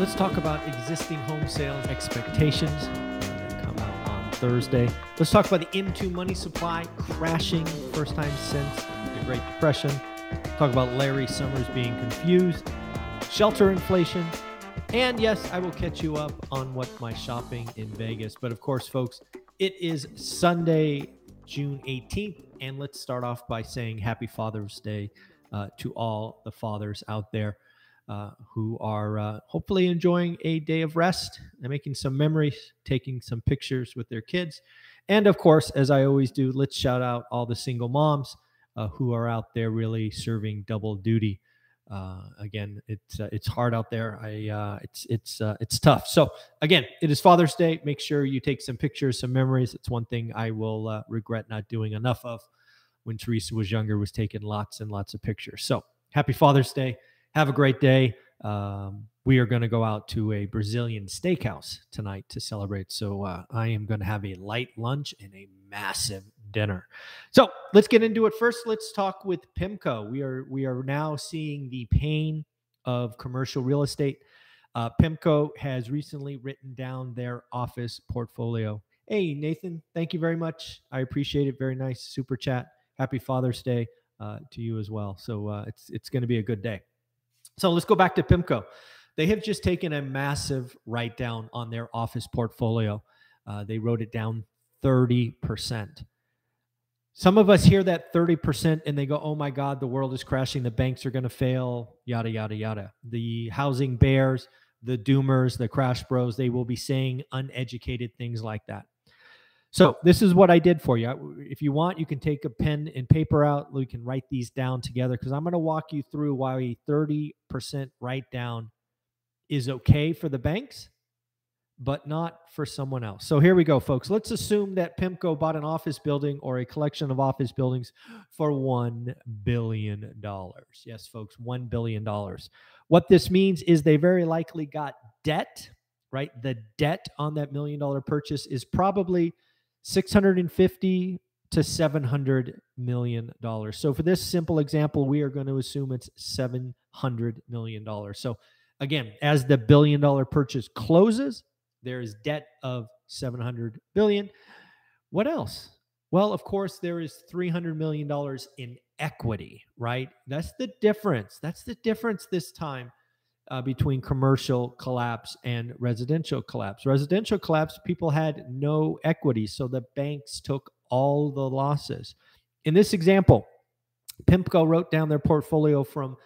Let's talk about existing home sales expectations that come out on Thursday. Let's talk about the M2 money supply crashing first time since the Great Depression. Talk about Larry Summers being confused, shelter inflation, and yes, I will catch you up on what my shopping in Vegas. But of course, folks, it is Sunday, June 18th, and let's start off by saying Happy Father's Day uh, to all the fathers out there uh, who are uh, hopefully enjoying a day of rest and making some memories, taking some pictures with their kids. And of course, as I always do, let's shout out all the single moms uh, who are out there really serving double duty. Uh, again, it's uh, it's hard out there. I uh, it's it's it's tough. So again, it is Father's Day. Make sure you take some pictures, some memories. It's one thing I will regret not doing enough of. When Teresa was younger, was taking lots and lots of pictures. So happy Father's Day have a great day. Um, we are going to go out to a Brazilian steakhouse tonight to celebrate. So uh, I am going to have a light lunch and a massive dinner. So let's get into it. First, let's talk with PIMCO. We are we are now seeing the pain of commercial real estate. Uh, PIMCO has recently written down their office portfolio. Hey, Nathan, thank you very much. I appreciate it. Very nice super chat. Happy Father's Day uh, to you as well. So uh, it's it's going to be a good day. So let's go back to PIMCO. They have just taken a massive write down on their office portfolio. Uh, they wrote it down 30%. Some of us hear that 30% and they go, oh my God, the world is crashing. The banks are going to fail, yada, yada, yada. The housing bears, the doomers, the crash bros, they will be saying uneducated things like that. So this is what I did for you. If you want, you can take a pen and paper out. We can write these down together because I'm going to walk you through why a 30% write down is okay for the banks, but not for someone else. So here we go, folks. Let's assume that PIMCO bought an office building or a collection of office buildings for $1 billion. Yes, folks, $1 billion. What this means is they very likely got debt, right? The debt on that million dollar purchase is probably – 650 to 700 million dollars. So for this simple example, we are going to assume it's 700 million dollars. So again, as the billion dollar purchase closes, there is debt of 700 billion. What else? Well, of course, there is 300 million dollars in equity, right? That's the difference. That's the difference this time uh, between commercial collapse and residential collapse. Residential collapse, people had no equity, so the banks took all the losses. In this example, PIMCO wrote down their portfolio from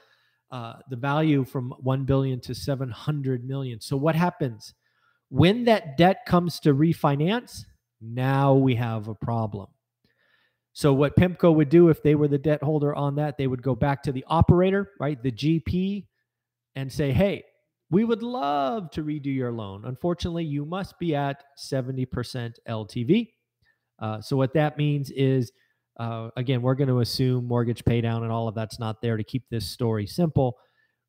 uh, the value from 1 billion to 700 million. So what happens when that debt comes to refinance? Now we have a problem. So what PIMCO would do if they were the debt holder on that, they would go back to the operator, right? The GP and say, hey, we would love to redo your loan. Unfortunately, you must be at 70% LTV. Uh, so, what that means is, uh, again, we're going to assume mortgage paydown and all of that's not there to keep this story simple.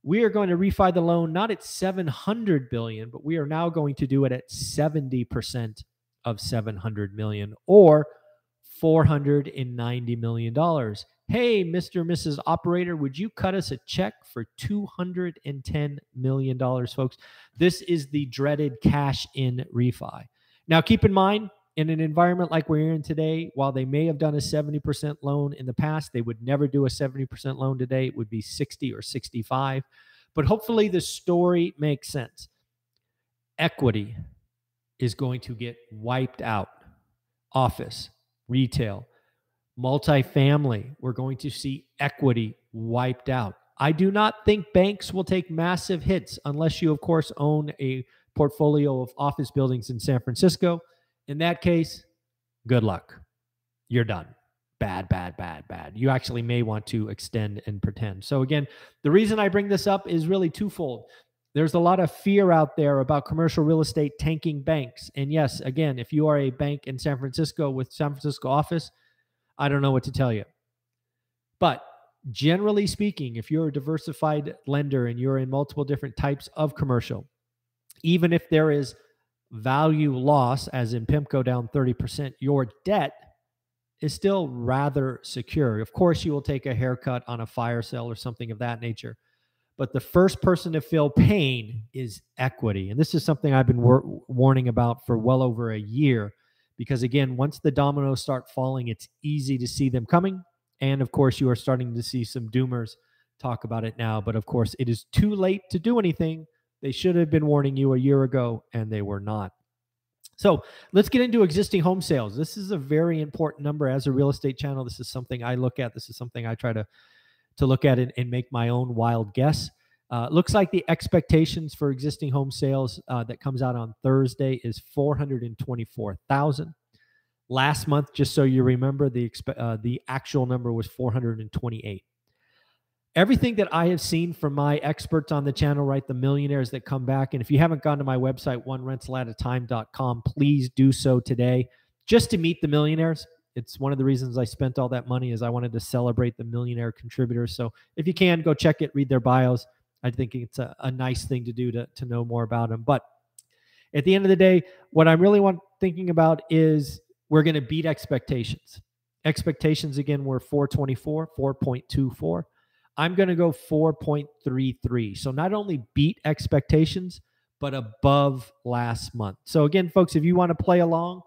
We are going to refi the loan not at 700 billion, but we are now going to do it at 70% of 700 million or 490 million dollars. Hey, Mr. and Mrs. Operator, would you cut us a check for $210 million, folks? This is the dreaded cash in refi. Now, keep in mind, in an environment like we're in today, while they may have done a 70% loan in the past, they would never do a 70% loan today. It would be 60 or 65. But hopefully, the story makes sense. Equity is going to get wiped out. Office, retail, multifamily, we're going to see equity wiped out. I do not think banks will take massive hits unless you, of course, own a portfolio of office buildings in San Francisco. In that case, good luck. You're done. bad, bad, bad, bad. You actually may want to extend and pretend. So, again, the reason I bring this up is really twofold. There's a lot of fear out there about commercial real estate tanking banks. And yes, again, if you are a bank in San Francisco with San Francisco office, I don't know what to tell you. But generally speaking, if you're a diversified lender and you're in multiple different types of commercial, even if there is value loss, as in PIMCO down 30%, your debt is still rather secure. Of course, you will take a haircut on a fire sale or something of that nature. But the first person to feel pain is equity. And this is something I've been war- warning about for well over a year. Because again, once the dominoes start falling, it's easy to see them coming. And of course, you are starting to see some doomers talk about it now. But of course, it is too late to do anything. They should have been warning you a year ago, and they were not. So let's get into existing home sales. This is a very important number as a real estate channel. This is something I look at. This is something I try to to look at and, and make my own wild guess. Uh, looks like the expectations for existing home sales uh, that comes out on Thursday is 424,000. Last month, just so you remember, the uh, the actual number was 428 everything that I have seen from my experts on the channel, right? The millionaires that come back. And if you haven't gone to my website, one rental at a time.com, please do so today just to meet the millionaires. It's one of the reasons I spent all that money is I wanted to celebrate the millionaire contributors. So if you can go check it, read their bios. I think it's a, a nice thing to do to, to know more about them. But at the end of the day, what I'm really want thinking about is we're going to beat expectations. Expectations again were 424, 4.24. I'm going to go 4.33. So not only beat expectations, but above last month. So again, folks, if you want to play along,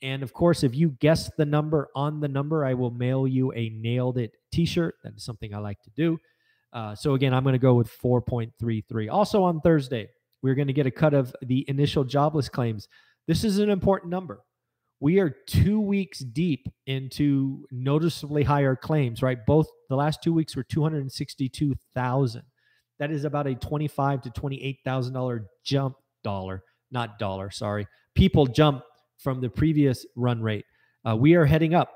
and of course, if you guess the number on the number, I will mail you a nailed it t-shirt. That is something I like to do. Uh, so again, I'm going to go with 4.33. Also on Thursday, we're going to get a cut of the initial jobless claims. This is an important number we are two weeks deep into noticeably higher claims, right? Both the last two weeks were 262,000. That is about a 25 to 28,000 dollar jump dollar, not dollar, sorry. People jump from the previous run rate. Uh, we are heading up,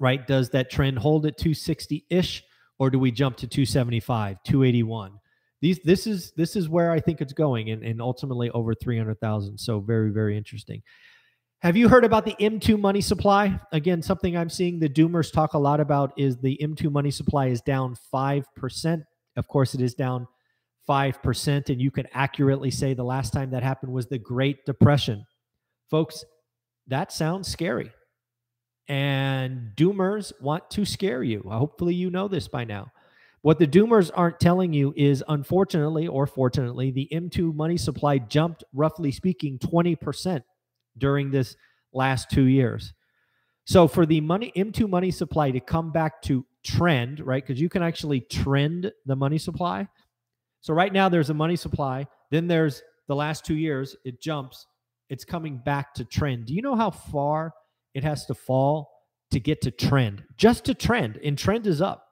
right? Does that trend hold at 260-ish or do we jump to 275, 281? These this is this is where I think it's going and, and ultimately over 300,000. So very very interesting. Have you heard about the M2 money supply? Again, something I'm seeing the doomers talk a lot about is the M2 money supply is down 5%. Of course, it is down 5%. And you can accurately say the last time that happened was the Great Depression. Folks, that sounds scary. And doomers want to scare you. Hopefully, you know this by now. What the doomers aren't telling you is, unfortunately or fortunately, the M2 money supply jumped, roughly speaking, 20% during this last two years. So for the money M2 money supply to come back to trend, right? Because you can actually trend the money supply. So right now there's a money supply. Then there's the last two years, it jumps. It's coming back to trend. Do you know how far it has to fall to get to trend? Just to trend. And trend is up.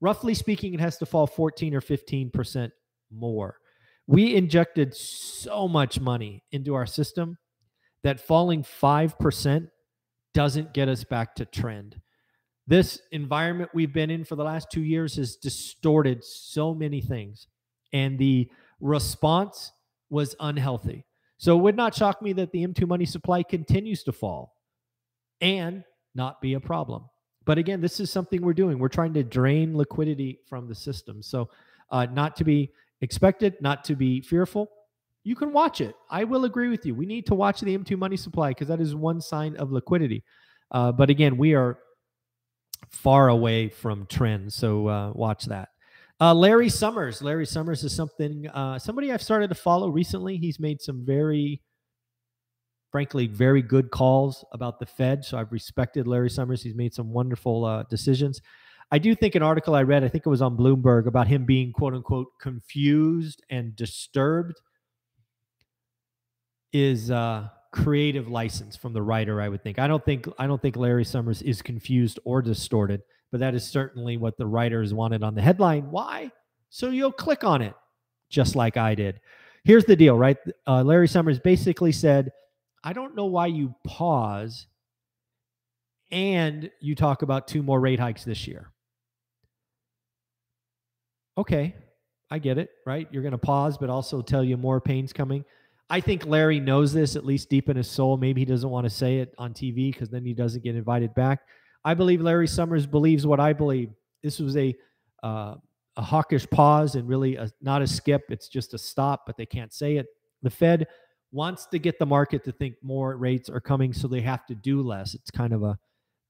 Roughly speaking, it has to fall 14 or 15% more. We injected so much money into our system that falling 5% doesn't get us back to trend. This environment we've been in for the last two years has distorted so many things, and the response was unhealthy. So it would not shock me that the M2 money supply continues to fall and not be a problem. But again, this is something we're doing. We're trying to drain liquidity from the system. So, uh, not to be expected, not to be fearful, you can watch it. I will agree with you. We need to watch the M2 money supply because that is one sign of liquidity. Uh, but again, we are far away from trends. So uh, watch that. Uh, Larry Summers. Larry Summers is something uh, somebody I've started to follow recently. He's made some very, frankly, very good calls about the Fed. So I've respected Larry Summers. He's made some wonderful uh, decisions. I do think an article I read, I think it was on Bloomberg, about him being quote unquote confused and disturbed is uh, creative license from the writer. I would think. I don't think I don't think Larry Summers is confused or distorted, but that is certainly what the writer writers wanted on the headline. Why? So you'll click on it, just like I did. Here's the deal, right? Uh, Larry Summers basically said, "I don't know why you pause and you talk about two more rate hikes this year. Okay, I get it, right? You're going to pause, but also tell you more pain's coming. I think Larry knows this at least deep in his soul. Maybe he doesn't want to say it on TV because then he doesn't get invited back. I believe Larry Summers believes what I believe. This was a uh, a hawkish pause and really a, not a skip. It's just a stop, but they can't say it. The Fed wants to get the market to think more rates are coming, so they have to do less. It's kind of a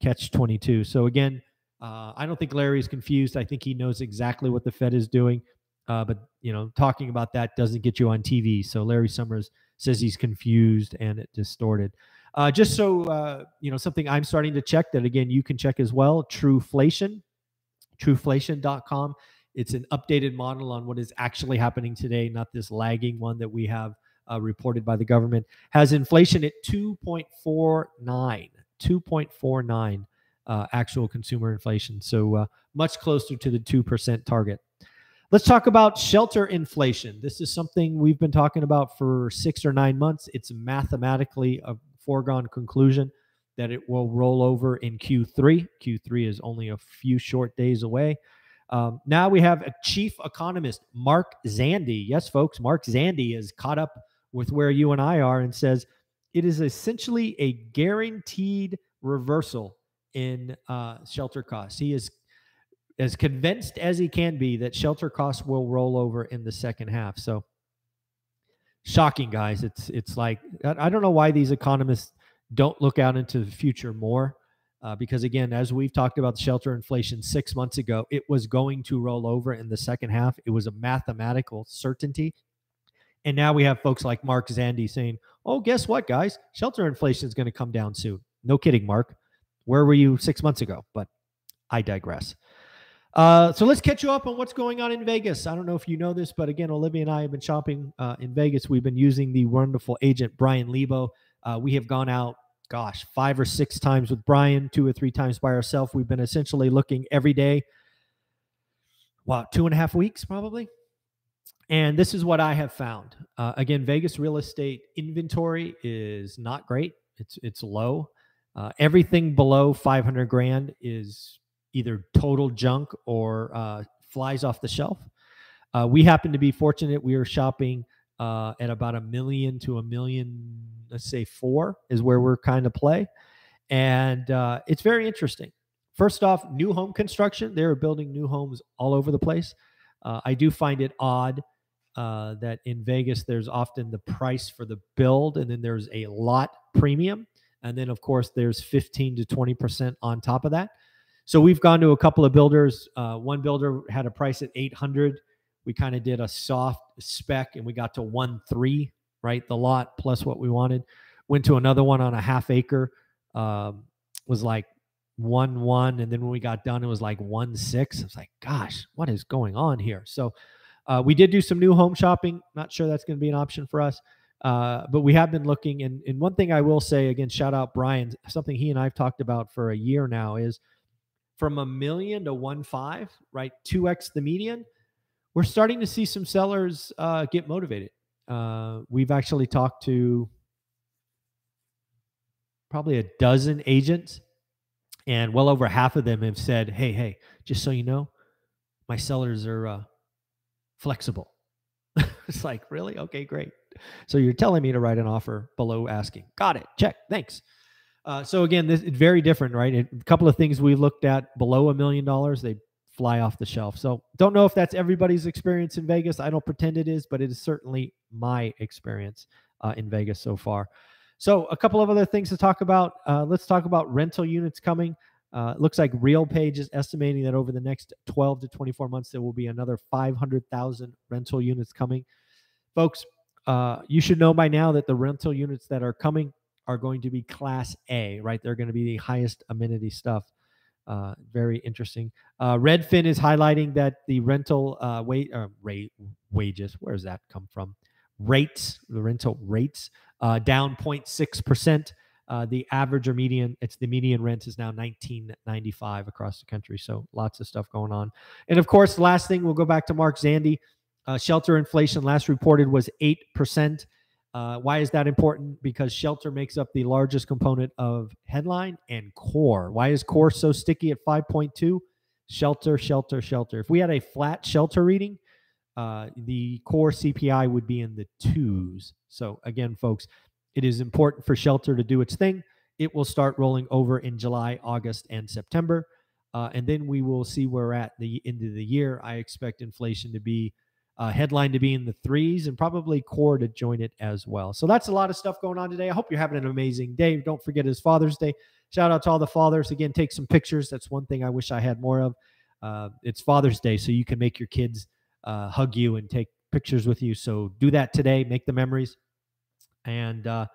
catch 22. So again, uh, I don't think Larry's confused. I think he knows exactly what the Fed is doing. Uh, but you know, talking about that doesn't get you on TV. So Larry Summers says he's confused and it distorted. Uh, just so uh, you know, something I'm starting to check that again you can check as well. Truflation, truflation.com. It's an updated model on what is actually happening today, not this lagging one that we have uh, reported by the government. Has inflation at 2.49, 2.49 uh, actual consumer inflation. So uh, much closer to the 2% target. Let's talk about shelter inflation. This is something we've been talking about for six or nine months. It's mathematically a foregone conclusion that it will roll over in Q3. Q3 is only a few short days away. Um, now we have a chief economist, Mark Zandi. Yes, folks, Mark Zandi is caught up with where you and I are and says it is essentially a guaranteed reversal in uh, shelter costs. He is as convinced as he can be that shelter costs will roll over in the second half. So shocking, guys. It's it's like I don't know why these economists don't look out into the future more. Uh, because again, as we've talked about shelter inflation six months ago, it was going to roll over in the second half. It was a mathematical certainty. And now we have folks like Mark Zandi saying, oh, guess what, guys? Shelter inflation is going to come down soon. No kidding, Mark. Where were you six months ago? But I digress. Uh, so let's catch you up on what's going on in Vegas. I don't know if you know this, but again, Olivia and I have been shopping uh, in Vegas. We've been using the wonderful agent Brian Lebo. Uh, we have gone out, gosh, five or six times with Brian, two or three times by ourselves. We've been essentially looking every day. Wow, two and a half weeks probably. And this is what I have found. Uh, again, Vegas real estate inventory is not great. It's it's low. Uh, everything below 500 grand is either total junk or uh, flies off the shelf. Uh, we happen to be fortunate. We are shopping uh, at about a million to a million, let's say four is where we're kind of play. And uh, it's very interesting. First off, new home construction. They're building new homes all over the place. I do find it odd uh, that in Vegas, there's often the price for the build, and then there's a lot premium. And then, of course, there's 15 to 20% on top of that. So we've gone to a couple of builders. Uh, one builder had a price at 800. We kind of did a soft spec and we got to one three, right? The lot plus what we wanted. Went to another one on a half acre, um, was like one one, and then when we got done, it was like one six. I was like, gosh, what is going on here? So uh, we did do some new home shopping. Not sure that's going to be an option for us. Uh, but we have been looking, and, and one thing I will say again, shout out Brian. Something he and I've talked about for a year now is from a million to one five, right? 2x the median. We're starting to see some sellers uh, get motivated. Uh, we've actually talked to probably a dozen agents, and well over half of them have said, Hey, hey, just so you know, my sellers are uh, flexible. it's like, really? Okay, great. So you're telling me to write an offer below asking. Got it. Check. Thanks. Uh, so again, this is very different, right? A couple of things we looked at below a million dollars, they fly off the shelf. So don't know if that's everybody's experience in Vegas. I don't pretend it is, but it is certainly my experience uh, in Vegas so far. So a couple of other things to talk about. Uh, let's talk about rental units coming. Uh, it looks like RealPage is estimating that over the next 12 to 24 months, there will be another 500,000 rental units coming. Folks, uh, you should know by now that the rental units that are coming are going to be class A, right? They're going to be the highest amenity stuff. Uh, very interesting. Uh, Redfin is highlighting that the rental uh, wait, uh, rate wages, where does that come from? Rates, the rental rates, down 0.6%. Uh, the average or median, it's the median rent is now 1995 across the country. So lots of stuff going on. And of course, last thing we'll go back to Mark Zandi. Uh, shelter inflation last reported was 8%. Uh, why is that important? Because shelter makes up the largest component of headline and core. Why is core so sticky at 5.2? Shelter, shelter, shelter. If we had a flat shelter reading, uh, the core CPI would be in the twos. So, again, folks, it is important for shelter to do its thing. It will start rolling over in July, August, and September. Uh, and then we will see where we're at the end of the year. I expect inflation to be uh, headline to be in the threes and probably core to join it as well. So that's a lot of stuff going on today. I hope you're having an amazing day. Don't forget it's Father's Day. Shout out to all the fathers. Again, take some pictures. That's one thing I wish I had more of. Uh, it's Father's Day, so you can make your kids uh, hug you and take pictures with you. So do that today. Make the memories. And uh,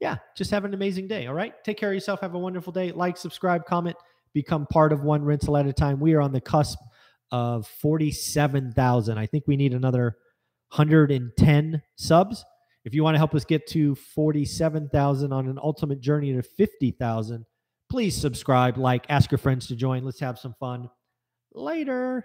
yeah, just have an amazing day. All right. Take care of yourself. Have a wonderful day. Like, subscribe, comment, become part of one rental at a time. We are on the cusp of 47,000. I think we need another 110 subs. If you want to help us get to 47,000 on an ultimate journey to 50,000, please subscribe, like, ask your friends to join. Let's have some fun. Later.